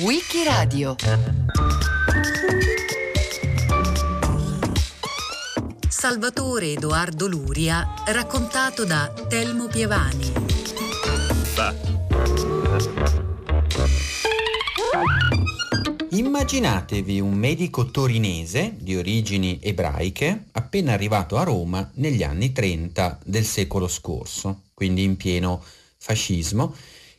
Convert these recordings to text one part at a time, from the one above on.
Wikiradio Salvatore Edoardo Luria raccontato da Telmo Pievani bah. Immaginatevi un medico torinese di origini ebraiche appena arrivato a Roma negli anni 30 del secolo scorso, quindi in pieno fascismo,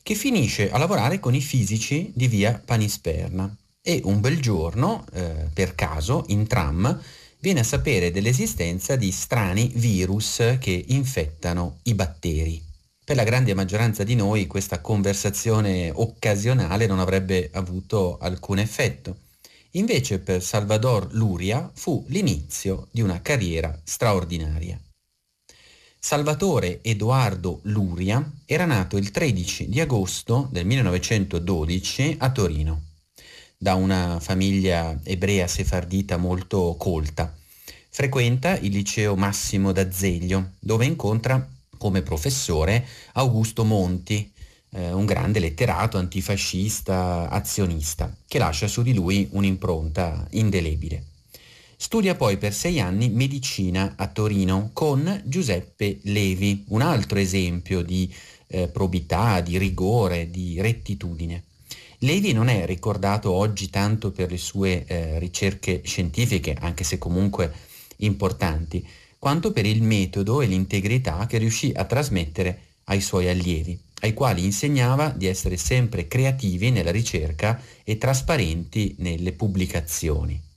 che finisce a lavorare con i fisici di via Panisperna e un bel giorno, eh, per caso, in tram, viene a sapere dell'esistenza di strani virus che infettano i batteri. Per la grande maggioranza di noi questa conversazione occasionale non avrebbe avuto alcun effetto. Invece per Salvador Luria fu l'inizio di una carriera straordinaria. Salvatore Edoardo Luria era nato il 13 di agosto del 1912 a Torino, da una famiglia ebrea sefardita molto colta. Frequenta il liceo Massimo d'Azeglio, dove incontra come professore Augusto Monti, eh, un grande letterato antifascista azionista, che lascia su di lui un'impronta indelebile. Studia poi per sei anni medicina a Torino con Giuseppe Levi, un altro esempio di eh, probità, di rigore, di rettitudine. Levi non è ricordato oggi tanto per le sue eh, ricerche scientifiche, anche se comunque importanti, quanto per il metodo e l'integrità che riuscì a trasmettere ai suoi allievi, ai quali insegnava di essere sempre creativi nella ricerca e trasparenti nelle pubblicazioni.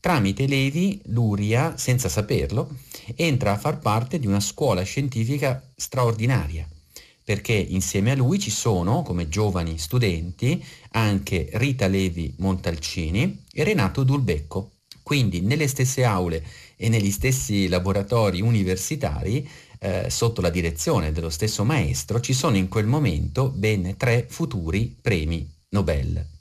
Tramite Levi, Luria, senza saperlo, entra a far parte di una scuola scientifica straordinaria, perché insieme a lui ci sono, come giovani studenti, anche Rita Levi Montalcini e Renato Dulbecco. Quindi nelle stesse aule e negli stessi laboratori universitari, eh, sotto la direzione dello stesso maestro, ci sono in quel momento ben tre futuri premi Nobel.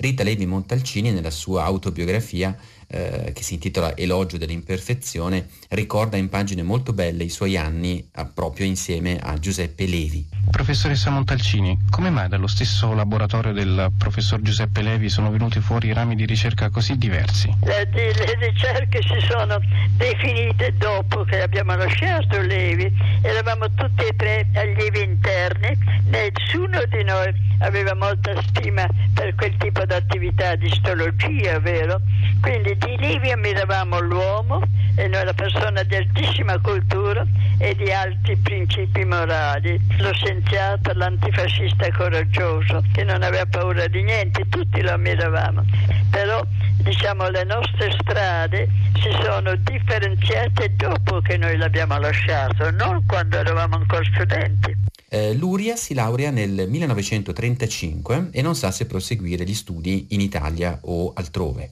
Rita Levi Montalcini nella sua autobiografia eh, che si intitola Elogio dell'imperfezione, ricorda in pagine molto belle i suoi anni a, proprio insieme a Giuseppe Levi. Professoressa Montalcini, come mai dallo stesso laboratorio del professor Giuseppe Levi sono venuti fuori rami di ricerca così diversi? Le, le ricerche si sono definite dopo che abbiamo lasciato Levi, eravamo tutti e tre allievi interni, nessuno di noi aveva molta stima per quel tipo di attività di istologia, vero? Quindi di Livio ammiravamo l'uomo e noi la persona di altissima cultura e di alti principi morali, lo scienziato, l'antifascista coraggioso che non aveva paura di niente, tutti lo ammiravamo. Però diciamo le nostre strade si sono differenziate dopo che noi l'abbiamo lasciato, non quando eravamo ancora studenti. Eh, Luria si laurea nel 1935 e non sa se proseguire gli studi in Italia o altrove.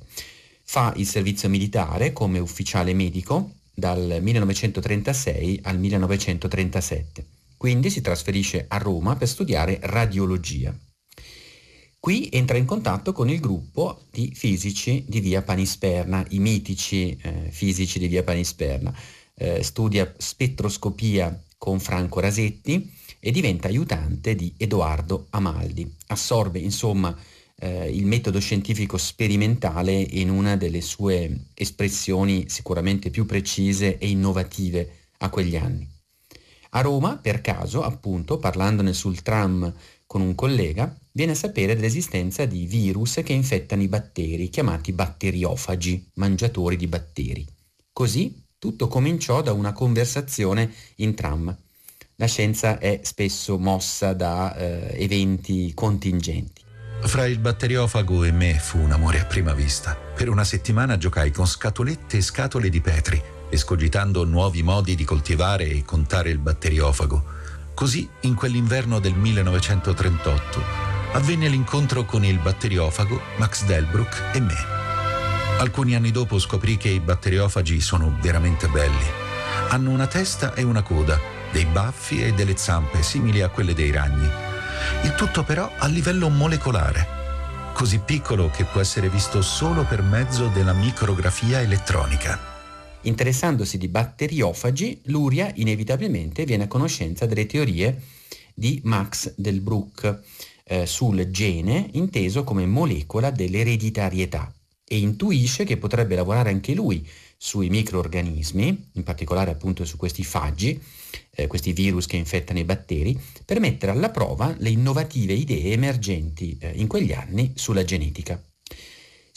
Fa il servizio militare come ufficiale medico dal 1936 al 1937. Quindi si trasferisce a Roma per studiare radiologia. Qui entra in contatto con il gruppo di fisici di via Panisperna, i mitici eh, fisici di via Panisperna. Eh, studia spettroscopia con Franco Rasetti e diventa aiutante di Edoardo Amaldi. Assorbe insomma eh, il metodo scientifico sperimentale in una delle sue espressioni sicuramente più precise e innovative a quegli anni. A Roma, per caso, appunto, parlandone sul tram con un collega, viene a sapere dell'esistenza di virus che infettano i batteri, chiamati batteriofagi, mangiatori di batteri. Così tutto cominciò da una conversazione in tram. La scienza è spesso mossa da eh, eventi contingenti. Fra il batteriofago e me fu un amore a prima vista. Per una settimana giocai con scatolette e scatole di petri, escogitando nuovi modi di coltivare e contare il batteriofago. Così, in quell'inverno del 1938, avvenne l'incontro con il batteriofago, Max Delbruck e me. Alcuni anni dopo scoprì che i batteriofagi sono veramente belli. Hanno una testa e una coda, dei baffi e delle zampe simili a quelle dei ragni il tutto però a livello molecolare, così piccolo che può essere visto solo per mezzo della micrografia elettronica. Interessandosi di batteriofagi, Luria inevitabilmente viene a conoscenza delle teorie di Max Delbruck, eh, sul gene inteso come molecola dell'ereditarietà e intuisce che potrebbe lavorare anche lui sui microorganismi, in particolare appunto su questi faggi, eh, questi virus che infettano i batteri, per mettere alla prova le innovative idee emergenti eh, in quegli anni sulla genetica.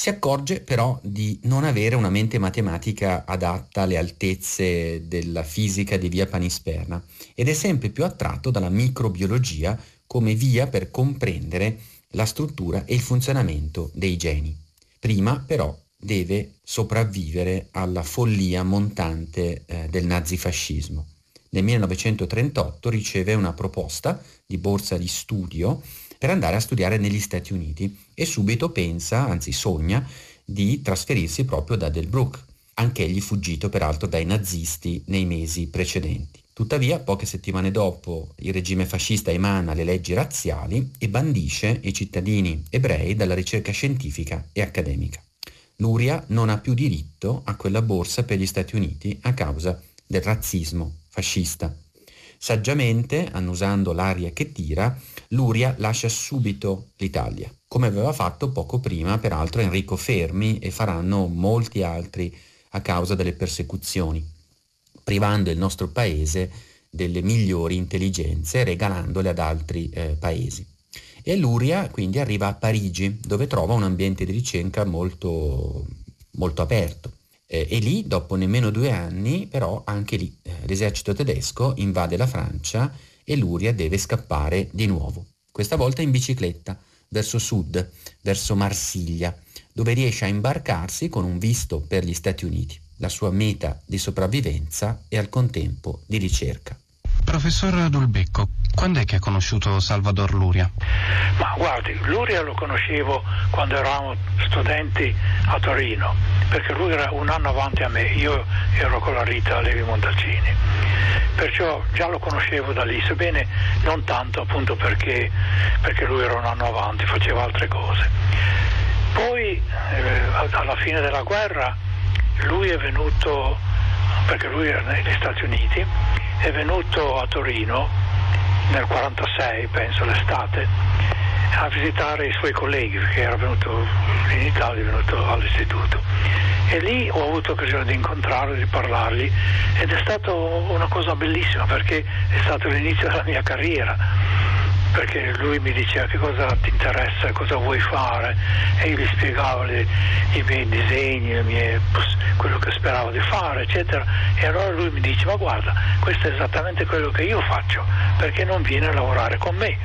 Si accorge però di non avere una mente matematica adatta alle altezze della fisica di via Panisperna ed è sempre più attratto dalla microbiologia come via per comprendere la struttura e il funzionamento dei geni. Prima però deve sopravvivere alla follia montante eh, del nazifascismo. Nel 1938 riceve una proposta di borsa di studio per andare a studiare negli Stati Uniti e subito pensa, anzi sogna, di trasferirsi proprio da Delbrook, anch'egli fuggito peraltro dai nazisti nei mesi precedenti. Tuttavia, poche settimane dopo, il regime fascista emana le leggi razziali e bandisce i cittadini ebrei dalla ricerca scientifica e accademica. Luria non ha più diritto a quella borsa per gli Stati Uniti a causa del razzismo fascista. Saggiamente, annusando l'aria che tira, Luria lascia subito l'Italia, come aveva fatto poco prima peraltro Enrico Fermi e faranno molti altri a causa delle persecuzioni, privando il nostro paese delle migliori intelligenze e regalandole ad altri eh, paesi. E Luria quindi arriva a Parigi, dove trova un ambiente di ricerca molto, molto aperto. Eh, e lì, dopo nemmeno due anni, però anche lì eh, l'esercito tedesco invade la Francia e Luria deve scappare di nuovo, questa volta in bicicletta, verso sud, verso Marsiglia, dove riesce a imbarcarsi con un visto per gli Stati Uniti, la sua meta di sopravvivenza e al contempo di ricerca. Professor Dulbecco, quando è che ha conosciuto Salvador Luria? Ma guardi, Luria lo conoscevo quando eravamo studenti a Torino, perché lui era un anno avanti a me, io ero con la Rita Levi Montalcini. Perciò già lo conoscevo da lì, sebbene non tanto appunto perché, perché lui era un anno avanti, faceva altre cose. Poi eh, alla fine della guerra lui è venuto, perché lui era negli Stati Uniti, è venuto a Torino nel 46, penso l'estate, a visitare i suoi colleghi, perché era venuto in Italia, è venuto all'istituto. E lì ho avuto occasione di incontrarlo, di parlargli ed è stata una cosa bellissima perché è stato l'inizio della mia carriera perché lui mi diceva che cosa ti interessa, cosa vuoi fare e io gli spiegavo le, i miei disegni, mie, quello che speravo di fare, eccetera. E allora lui mi dice ma guarda, questo è esattamente quello che io faccio, perché non viene a lavorare con me?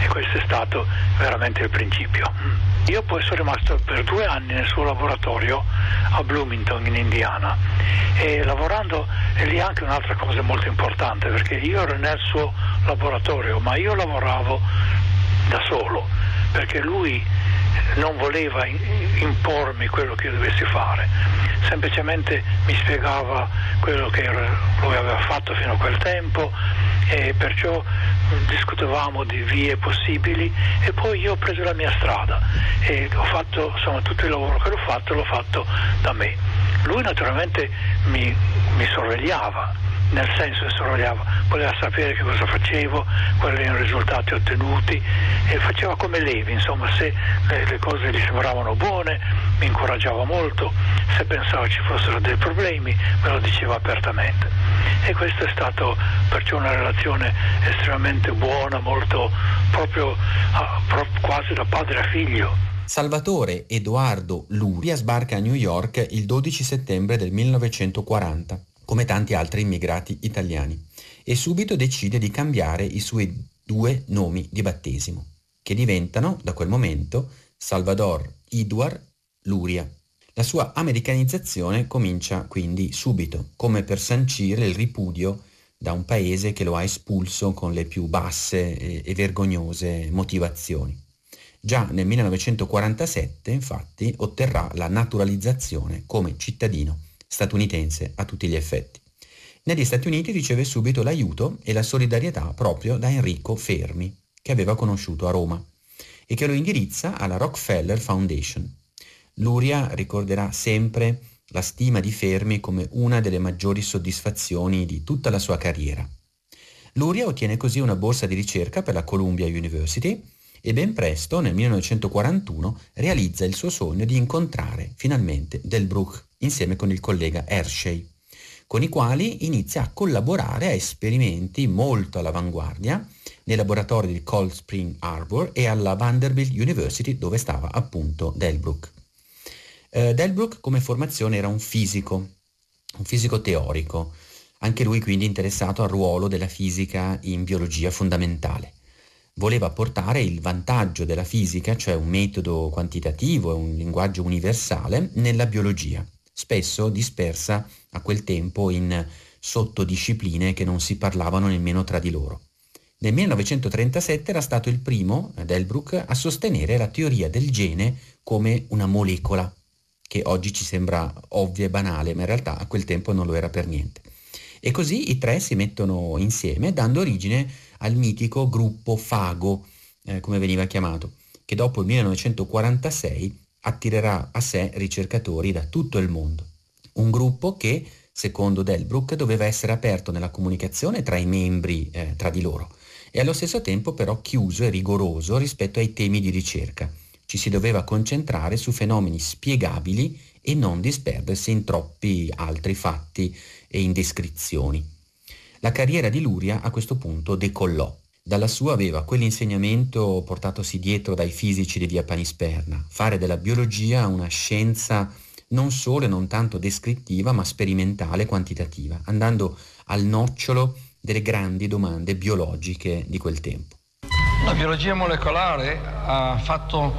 E questo è stato veramente il principio. Io poi sono rimasto per due anni nel suo laboratorio a Bloomington in Indiana e lavorando è lì anche un'altra cosa molto importante perché io ero nel suo laboratorio ma io lavoravo da solo perché lui non voleva impormi quello che io dovessi fare, semplicemente mi spiegava quello che lui aveva fatto fino a quel tempo e perciò discutevamo di vie possibili e poi io ho preso la mia strada e ho fatto, insomma tutto il lavoro che l'ho fatto l'ho fatto da me. Lui naturalmente mi, mi sorvegliava, nel senso che sorvegliava, voleva sapere che cosa facevo, quali erano i risultati ottenuti e faceva come Levi, insomma se le, le cose gli sembravano buone mi incoraggiava molto, se pensava ci fossero dei problemi me lo diceva apertamente. E questa è stata perciò una relazione estremamente buona, molto proprio ah, quasi da padre a figlio. Salvatore Edoardo Luria sbarca a New York il 12 settembre del 1940 come tanti altri immigrati italiani, e subito decide di cambiare i suoi due nomi di battesimo, che diventano, da quel momento, Salvador Edward Luria. La sua americanizzazione comincia quindi subito, come per sancire il ripudio da un paese che lo ha espulso con le più basse e vergognose motivazioni. Già nel 1947, infatti, otterrà la naturalizzazione come cittadino statunitense a tutti gli effetti. Negli Stati Uniti riceve subito l'aiuto e la solidarietà proprio da Enrico Fermi, che aveva conosciuto a Roma, e che lo indirizza alla Rockefeller Foundation. Luria ricorderà sempre la stima di Fermi come una delle maggiori soddisfazioni di tutta la sua carriera. Luria ottiene così una borsa di ricerca per la Columbia University e ben presto, nel 1941, realizza il suo sogno di incontrare finalmente Delbruck insieme con il collega Hershey, con i quali inizia a collaborare a esperimenti molto all'avanguardia nei laboratori di Cold Spring Harbor e alla Vanderbilt University dove stava appunto Delbruck. Eh, Delbruck come formazione era un fisico, un fisico teorico, anche lui quindi interessato al ruolo della fisica in biologia fondamentale. Voleva portare il vantaggio della fisica, cioè un metodo quantitativo e un linguaggio universale, nella biologia, spesso dispersa a quel tempo in sottodiscipline che non si parlavano nemmeno tra di loro. Nel 1937 era stato il primo, Delbruck, a sostenere la teoria del gene come una molecola, che oggi ci sembra ovvia e banale, ma in realtà a quel tempo non lo era per niente. E così i tre si mettono insieme, dando origine al mitico gruppo Fago, eh, come veniva chiamato, che dopo il 1946 attirerà a sé ricercatori da tutto il mondo. Un gruppo che, secondo Delbruck, doveva essere aperto nella comunicazione tra i membri eh, tra di loro e allo stesso tempo però chiuso e rigoroso rispetto ai temi di ricerca. Ci si doveva concentrare su fenomeni spiegabili e non disperdersi in troppi altri fatti e in descrizioni. La carriera di Luria a questo punto decollò. Dalla sua aveva quell'insegnamento portatosi dietro dai fisici di via Panisperna, fare della biologia una scienza non solo e non tanto descrittiva, ma sperimentale quantitativa, andando al nocciolo delle grandi domande biologiche di quel tempo. La biologia molecolare ha fatto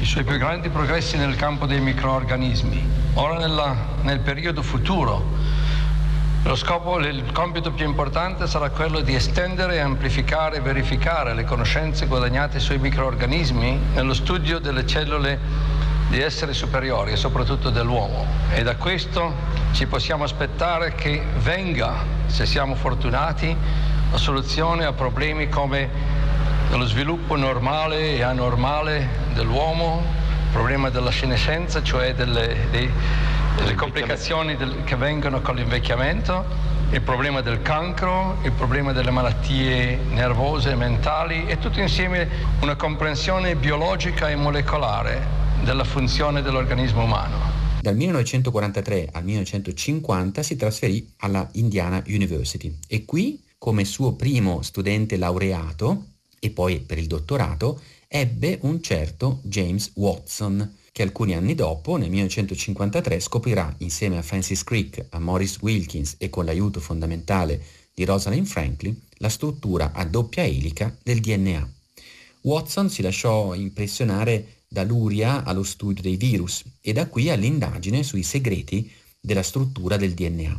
i suoi più grandi progressi nel campo dei microorganismi. Ora nella, nel periodo futuro lo scopo, il compito più importante sarà quello di estendere, amplificare e verificare le conoscenze guadagnate sui microorganismi nello studio delle cellule di esseri superiori e soprattutto dell'uomo. E da questo ci possiamo aspettare che venga, se siamo fortunati, la soluzione a problemi come lo sviluppo normale e anormale dell'uomo, il problema della senescenza, cioè delle, dei, delle complicazioni del, che vengono con l'invecchiamento, il problema del cancro, il problema delle malattie nervose e mentali e tutto insieme una comprensione biologica e molecolare della funzione dell'organismo umano. Dal 1943 al 1950 si trasferì alla Indiana University e qui, come suo primo studente laureato e poi per il dottorato, ebbe un certo James Watson, che alcuni anni dopo, nel 1953, scoprirà insieme a Francis Crick, a Morris Wilkins e con l'aiuto fondamentale di Rosalind Franklin la struttura a doppia elica del DNA. Watson si lasciò impressionare da Luria allo studio dei virus e da qui all'indagine sui segreti della struttura del DNA.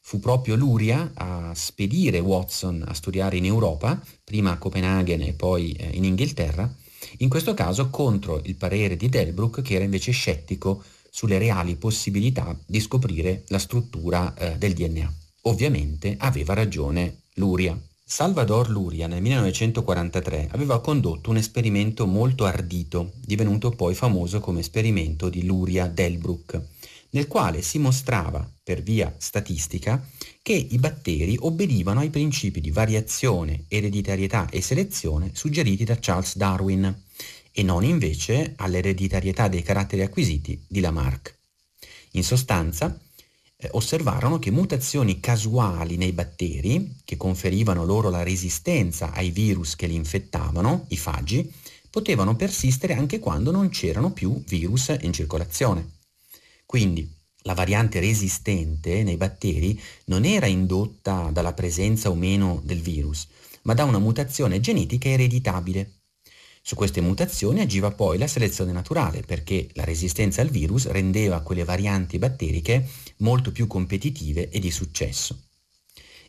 Fu proprio Luria a spedire Watson a studiare in Europa, prima a Copenaghen e poi eh, in Inghilterra, in questo caso contro il parere di Delbruck che era invece scettico sulle reali possibilità di scoprire la struttura eh, del DNA. Ovviamente aveva ragione Luria. Salvador Luria nel 1943 aveva condotto un esperimento molto ardito, divenuto poi famoso come esperimento di Luria-Delbruck, nel quale si mostrava, per via statistica, che i batteri obbedivano ai principi di variazione, ereditarietà e selezione suggeriti da Charles Darwin e non invece all'ereditarietà dei caratteri acquisiti di Lamarck. In sostanza, eh, osservarono che mutazioni casuali nei batteri, che conferivano loro la resistenza ai virus che li infettavano, i fagi, potevano persistere anche quando non c'erano più virus in circolazione. Quindi la variante resistente nei batteri non era indotta dalla presenza o meno del virus, ma da una mutazione genetica ereditabile. Su queste mutazioni agiva poi la selezione naturale, perché la resistenza al virus rendeva quelle varianti batteriche molto più competitive e di successo.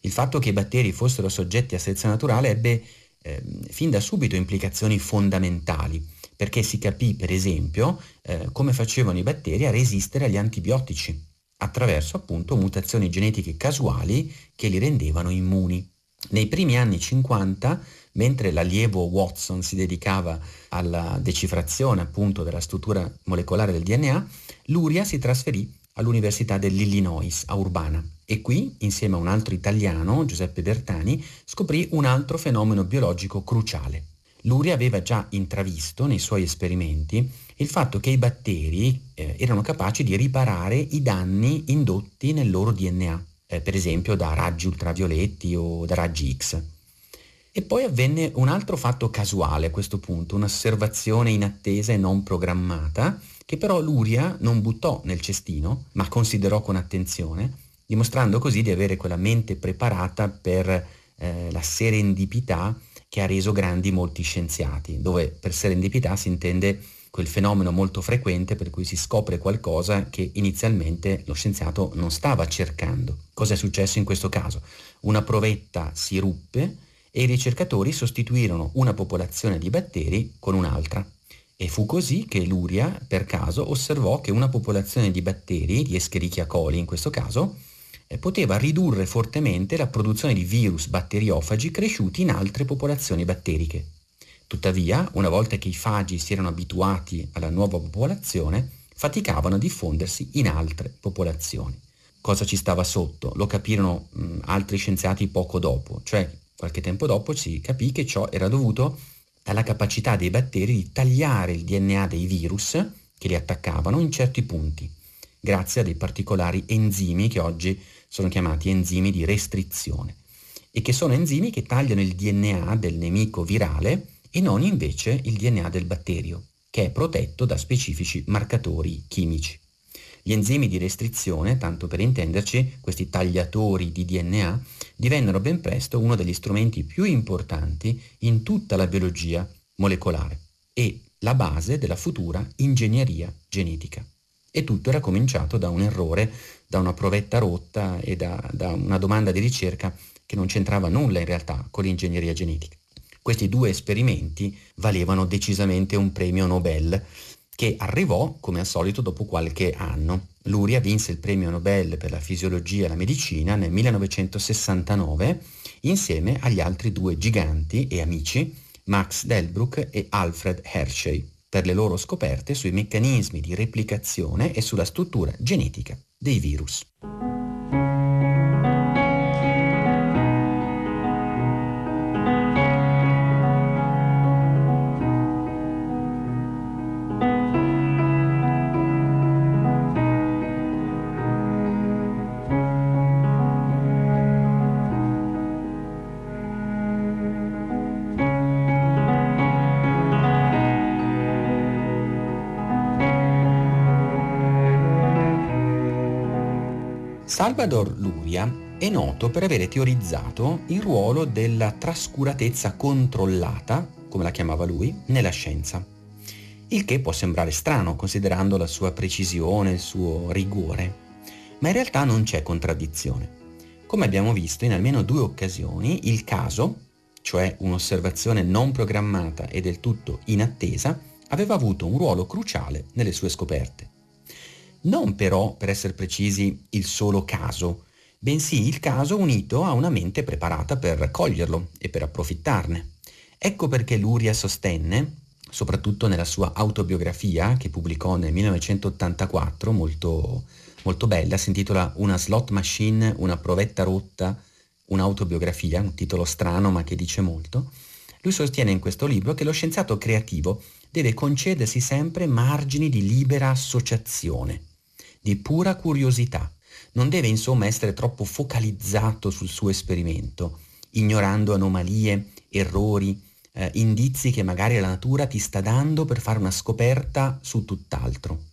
Il fatto che i batteri fossero soggetti a selezione naturale ebbe eh, fin da subito implicazioni fondamentali, perché si capì, per esempio, eh, come facevano i batteri a resistere agli antibiotici, attraverso appunto mutazioni genetiche casuali che li rendevano immuni. Nei primi anni 50 mentre l'allievo Watson si dedicava alla decifrazione appunto della struttura molecolare del DNA, Luria si trasferì all'Università dell'Illinois a Urbana e qui, insieme a un altro italiano, Giuseppe Bertani, scoprì un altro fenomeno biologico cruciale, Luria aveva già intravisto nei suoi esperimenti il fatto che i batteri eh, erano capaci di riparare i danni indotti nel loro DNA, eh, per esempio da raggi ultravioletti o da raggi X. E poi avvenne un altro fatto casuale a questo punto, un'osservazione inattesa e non programmata, che però Luria non buttò nel cestino, ma considerò con attenzione, dimostrando così di avere quella mente preparata per eh, la serendipità che ha reso grandi molti scienziati, dove per serendipità si intende quel fenomeno molto frequente per cui si scopre qualcosa che inizialmente lo scienziato non stava cercando. Cosa è successo in questo caso? Una provetta si ruppe e i ricercatori sostituirono una popolazione di batteri con un'altra. E fu così che Luria, per caso, osservò che una popolazione di batteri, di Escherichia coli in questo caso, poteva ridurre fortemente la produzione di virus batteriofagi cresciuti in altre popolazioni batteriche. Tuttavia, una volta che i fagi si erano abituati alla nuova popolazione, faticavano a diffondersi in altre popolazioni. Cosa ci stava sotto? Lo capirono mh, altri scienziati poco dopo, cioè qualche tempo dopo si capì che ciò era dovuto alla capacità dei batteri di tagliare il DNA dei virus che li attaccavano in certi punti, grazie a dei particolari enzimi che oggi sono chiamati enzimi di restrizione e che sono enzimi che tagliano il DNA del nemico virale e non invece il DNA del batterio, che è protetto da specifici marcatori chimici. Gli enzimi di restrizione, tanto per intenderci, questi tagliatori di DNA, divennero ben presto uno degli strumenti più importanti in tutta la biologia molecolare e la base della futura ingegneria genetica. E tutto era cominciato da un errore, da una provetta rotta e da, da una domanda di ricerca che non c'entrava nulla in realtà con l'ingegneria genetica. Questi due esperimenti valevano decisamente un premio Nobel che arrivò, come al solito, dopo qualche anno. Luria vinse il premio Nobel per la fisiologia e la medicina nel 1969 insieme agli altri due giganti e amici, Max Delbruck e Alfred Hershey, per le loro scoperte sui meccanismi di replicazione e sulla struttura genetica dei virus. Salvador Luria è noto per avere teorizzato il ruolo della trascuratezza controllata, come la chiamava lui, nella scienza. Il che può sembrare strano considerando la sua precisione, il suo rigore, ma in realtà non c'è contraddizione. Come abbiamo visto in almeno due occasioni, il caso, cioè un'osservazione non programmata e del tutto inattesa, aveva avuto un ruolo cruciale nelle sue scoperte non però, per essere precisi, il solo caso, bensì il caso unito a una mente preparata per coglierlo e per approfittarne. Ecco perché Luria sostenne, soprattutto nella sua autobiografia che pubblicò nel 1984, molto, molto bella, si intitola Una slot machine, una provetta rotta, un'autobiografia, un titolo strano ma che dice molto, lui sostiene in questo libro che lo scienziato creativo deve concedersi sempre margini di libera associazione di pura curiosità. Non deve insomma essere troppo focalizzato sul suo esperimento, ignorando anomalie, errori, eh, indizi che magari la natura ti sta dando per fare una scoperta su tutt'altro.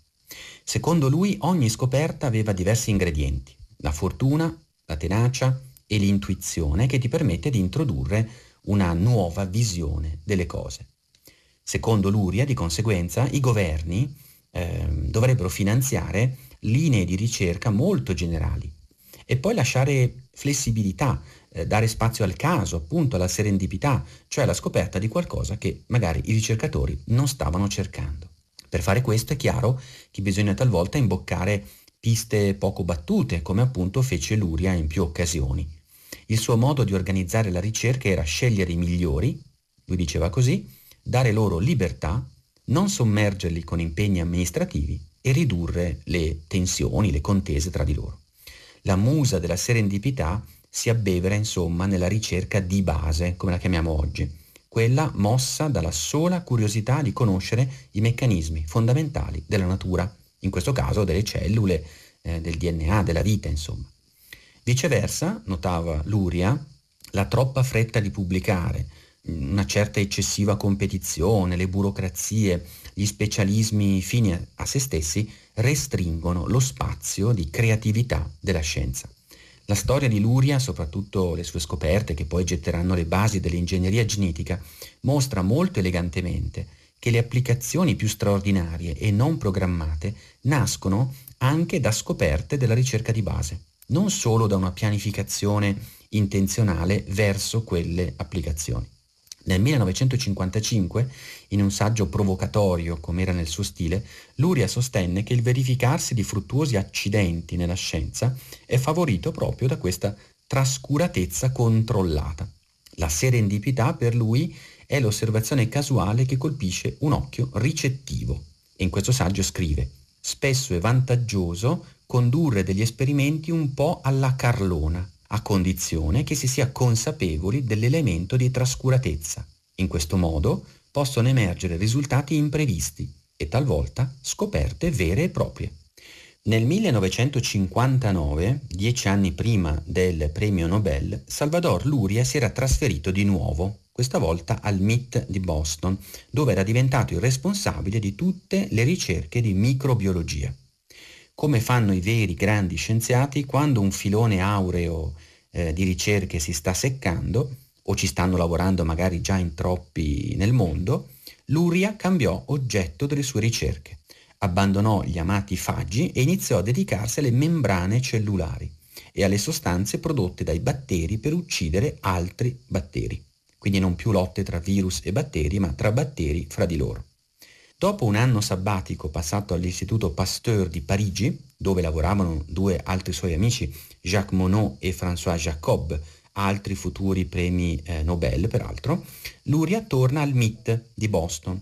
Secondo lui ogni scoperta aveva diversi ingredienti, la fortuna, la tenacia e l'intuizione che ti permette di introdurre una nuova visione delle cose. Secondo Luria, di conseguenza, i governi eh, dovrebbero finanziare linee di ricerca molto generali e poi lasciare flessibilità, eh, dare spazio al caso, appunto alla serendipità, cioè alla scoperta di qualcosa che magari i ricercatori non stavano cercando. Per fare questo è chiaro che bisogna talvolta imboccare piste poco battute, come appunto fece Luria in più occasioni. Il suo modo di organizzare la ricerca era scegliere i migliori, lui diceva così, dare loro libertà, non sommergerli con impegni amministrativi e ridurre le tensioni, le contese tra di loro. La musa della serendipità si abbevera insomma nella ricerca di base, come la chiamiamo oggi, quella mossa dalla sola curiosità di conoscere i meccanismi fondamentali della natura, in questo caso delle cellule, eh, del DNA, della vita, insomma. Viceversa, notava Luria, la troppa fretta di pubblicare, una certa eccessiva competizione, le burocrazie, gli specialismi fini a se stessi restringono lo spazio di creatività della scienza. La storia di Luria, soprattutto le sue scoperte che poi getteranno le basi dell'ingegneria genetica, mostra molto elegantemente che le applicazioni più straordinarie e non programmate nascono anche da scoperte della ricerca di base, non solo da una pianificazione intenzionale verso quelle applicazioni. Nel 1955, in un saggio provocatorio, come era nel suo stile, Luria sostenne che il verificarsi di fruttuosi accidenti nella scienza è favorito proprio da questa trascuratezza controllata. La serendipità per lui è l'osservazione casuale che colpisce un occhio ricettivo. E in questo saggio scrive, spesso è vantaggioso condurre degli esperimenti un po' alla carlona, a condizione che si sia consapevoli dell'elemento di trascuratezza. In questo modo possono emergere risultati imprevisti e talvolta scoperte vere e proprie. Nel 1959, dieci anni prima del premio Nobel, Salvador Luria si era trasferito di nuovo, questa volta al MIT di Boston, dove era diventato il responsabile di tutte le ricerche di microbiologia come fanno i veri grandi scienziati quando un filone aureo eh, di ricerche si sta seccando o ci stanno lavorando magari già in troppi nel mondo, Luria cambiò oggetto delle sue ricerche, abbandonò gli amati faggi e iniziò a dedicarsi alle membrane cellulari e alle sostanze prodotte dai batteri per uccidere altri batteri. Quindi non più lotte tra virus e batteri, ma tra batteri fra di loro. Dopo un anno sabbatico passato all'Istituto Pasteur di Parigi, dove lavoravano due altri suoi amici, Jacques Monod e François Jacob, altri futuri premi eh, Nobel peraltro, Luria torna al MIT di Boston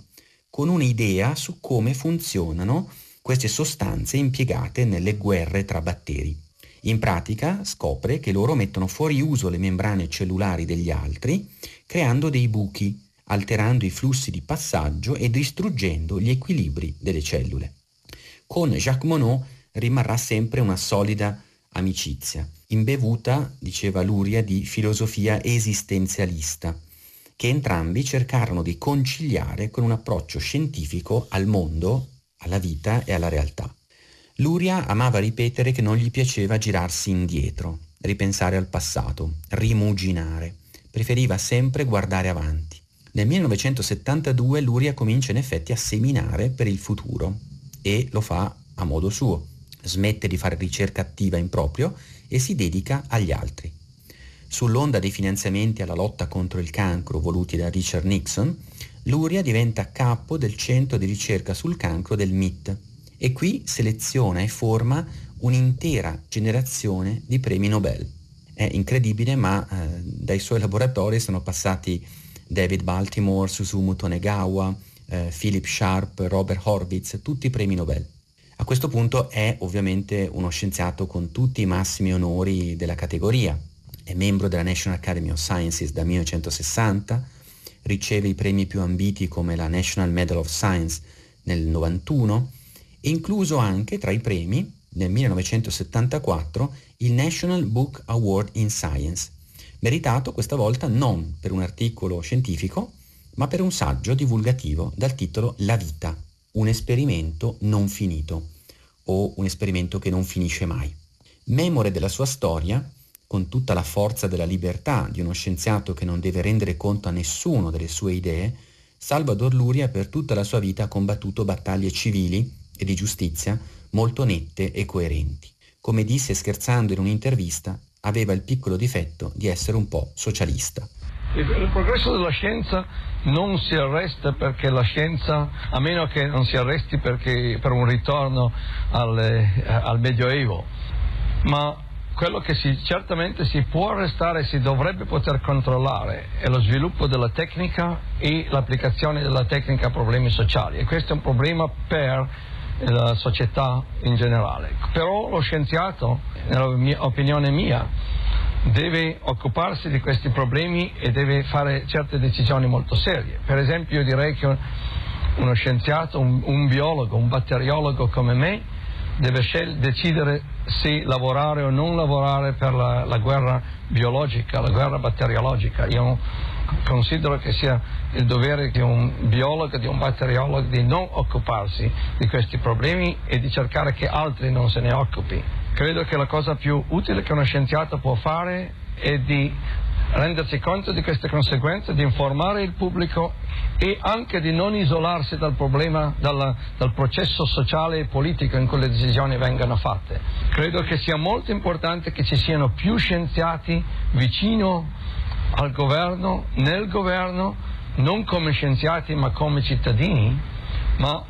con un'idea su come funzionano queste sostanze impiegate nelle guerre tra batteri. In pratica scopre che loro mettono fuori uso le membrane cellulari degli altri, creando dei buchi alterando i flussi di passaggio e distruggendo gli equilibri delle cellule. Con Jacques Monod rimarrà sempre una solida amicizia, imbevuta, diceva Luria, di filosofia esistenzialista, che entrambi cercarono di conciliare con un approccio scientifico al mondo, alla vita e alla realtà. Luria amava ripetere che non gli piaceva girarsi indietro, ripensare al passato, rimuginare. Preferiva sempre guardare avanti. Nel 1972 Luria comincia in effetti a seminare per il futuro e lo fa a modo suo. Smette di fare ricerca attiva in proprio e si dedica agli altri. Sull'onda dei finanziamenti alla lotta contro il cancro voluti da Richard Nixon, Luria diventa capo del centro di ricerca sul cancro del MIT e qui seleziona e forma un'intera generazione di premi Nobel. È incredibile, ma eh, dai suoi laboratori sono passati David Baltimore, Susumu Tonegawa, eh, Philip Sharp, Robert Horwitz, tutti premi Nobel. A questo punto è ovviamente uno scienziato con tutti i massimi onori della categoria. È membro della National Academy of Sciences dal 1960, riceve i premi più ambiti come la National Medal of Science nel 91 e incluso anche tra i premi nel 1974 il National Book Award in Science meritato questa volta non per un articolo scientifico, ma per un saggio divulgativo dal titolo La vita, un esperimento non finito o un esperimento che non finisce mai. Memore della sua storia, con tutta la forza della libertà di uno scienziato che non deve rendere conto a nessuno delle sue idee, Salvador Luria per tutta la sua vita ha combattuto battaglie civili e di giustizia molto nette e coerenti. Come disse scherzando in un'intervista, aveva il piccolo difetto di essere un po' socialista. Il, progresso della scienza non si arresta perché la scienza, a meno che non si arresti perché, per un ritorno al, al Medioevo, ma quello che si, certamente si può arrestare e si dovrebbe poter controllare è lo sviluppo della tecnica e l'applicazione della tecnica a problemi sociali e questo è un problema per la società in generale. Però lo scienziato, nell'opinione mia, deve occuparsi di questi problemi e deve fare certe decisioni molto serie. Per esempio io direi che uno scienziato, un, un biologo, un batteriologo come me deve scel- decidere se lavorare o non lavorare per la, la, guerra biologica, la guerra batteriologica. Io considero che sia il dovere di un biologo, di un batteriologo di non occuparsi di questi problemi e di cercare che altri non se ne occupi. Credo che la cosa più utile che uno scienziato può fare è di rendersi conto di queste conseguenze, di informare il pubblico e anche di non isolarsi dal problema, dal, dal, processo sociale e politico in cui le decisioni vengano fatte. Credo che sia molto importante che ci siano più scienziati vicino al governo, nel governo, non come scienziati ma come cittadini, ma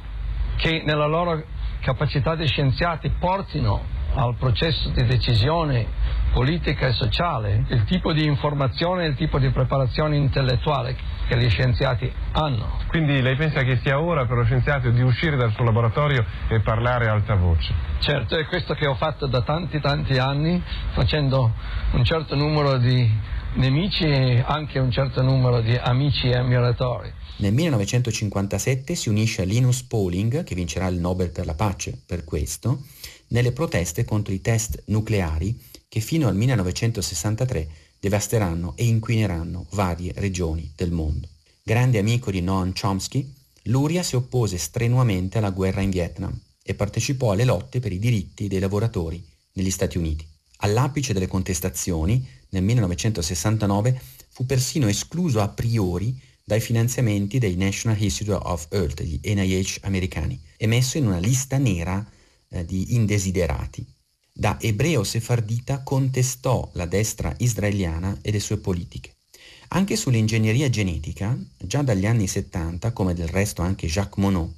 che nella loro capacità di scienziati portino al processo di decisione politica e sociale, il tipo di informazione e il tipo di preparazione intellettuale che gli scienziati hanno. Quindi lei pensa che sia ora per lo scienziato di uscire dal suo laboratorio e parlare a alta voce? Certo, è questo che ho fatto da tanti tanti anni, facendo un certo numero di nemici e anche un certo numero di amici e ammiratori. Nel 1957 si unisce a Linus Pauling, che vincerà il Nobel per la pace per questo, nelle proteste contro i test nucleari che fino al 1963 devasteranno e inquineranno varie regioni del mondo. Grande amico di Noam Chomsky, Luria si oppose strenuamente alla guerra in Vietnam e partecipò alle lotte per i diritti dei lavoratori negli Stati Uniti. All'apice delle contestazioni, nel 1969, fu persino escluso a priori dai finanziamenti dei National Institute of Health, gli NIH americani, e messo in una lista nera eh, di indesiderati. Da ebreo sefardita contestò la destra israeliana e le sue politiche. Anche sull'ingegneria genetica, già dagli anni 70, come del resto anche Jacques Monod,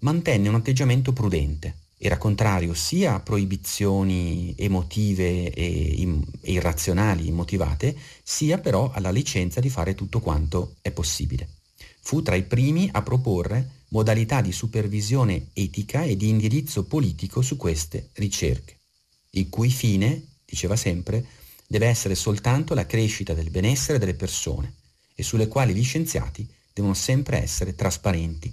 mantenne un atteggiamento prudente. Era contrario sia a proibizioni emotive e, irrazionali, immotivate, sia però alla licenza di fare tutto quanto è possibile. Fu tra i primi a proporre modalità di supervisione etica e di indirizzo politico su queste ricerche, il cui fine, diceva sempre, deve essere soltanto la crescita del benessere delle persone e sulle quali gli scienziati devono sempre essere trasparenti.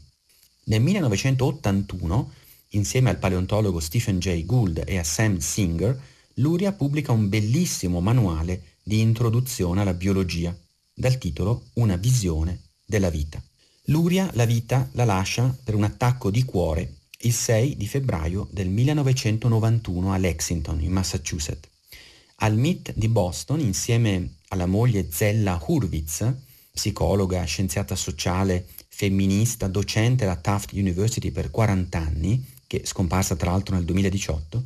Nel 1981, insieme al paleontologo Stephen Jay Gould e a Sam Singer, Luria pubblica un bellissimo manuale di introduzione alla biologia, dal titolo Una visione della vita. Luria la vita la lascia per un attacco di cuore il 6 di febbraio del 1991 a Lexington, in Massachusetts. Al MIT di Boston, insieme alla moglie Zella Hurwitz, psicologa, scienziata sociale, femminista, docente alla Taft University per 40 anni, che scomparsa tra l'altro nel 2018,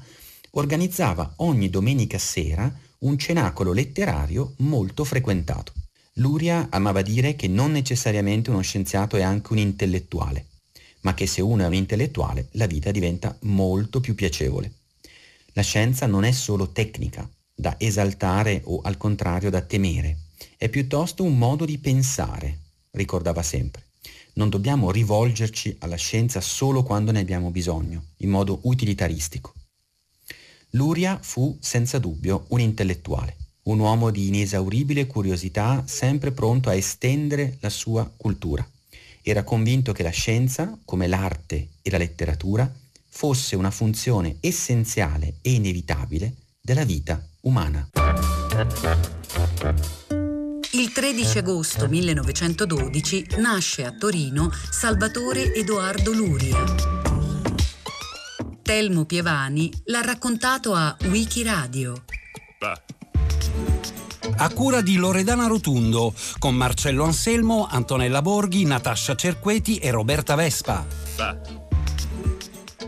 organizzava ogni domenica sera un cenacolo letterario molto frequentato. Luria amava dire che non necessariamente uno scienziato è anche un intellettuale, ma che se uno è un intellettuale la vita diventa molto più piacevole. La scienza non è solo tecnica, da esaltare o al contrario da temere, è piuttosto un modo di pensare, ricordava sempre. Non dobbiamo rivolgerci alla scienza solo quando ne abbiamo bisogno, in modo utilitaristico. Luria fu senza dubbio un intellettuale un uomo di inesauribile curiosità, sempre pronto a estendere la sua cultura. Era convinto che la scienza, come l'arte e la letteratura, fosse una funzione essenziale e inevitabile della vita umana. Il 13 agosto 1912 nasce a Torino Salvatore Edoardo Luria. Telmo Pievani l'ha raccontato a Wikiradio. A cura di Loredana Rotundo, con Marcello Anselmo, Antonella Borghi, Natascia Cerqueti e Roberta Vespa.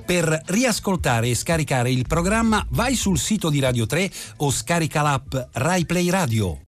Per riascoltare e scaricare il programma vai sul sito di Radio 3 o scarica l'app RaiPlay Radio.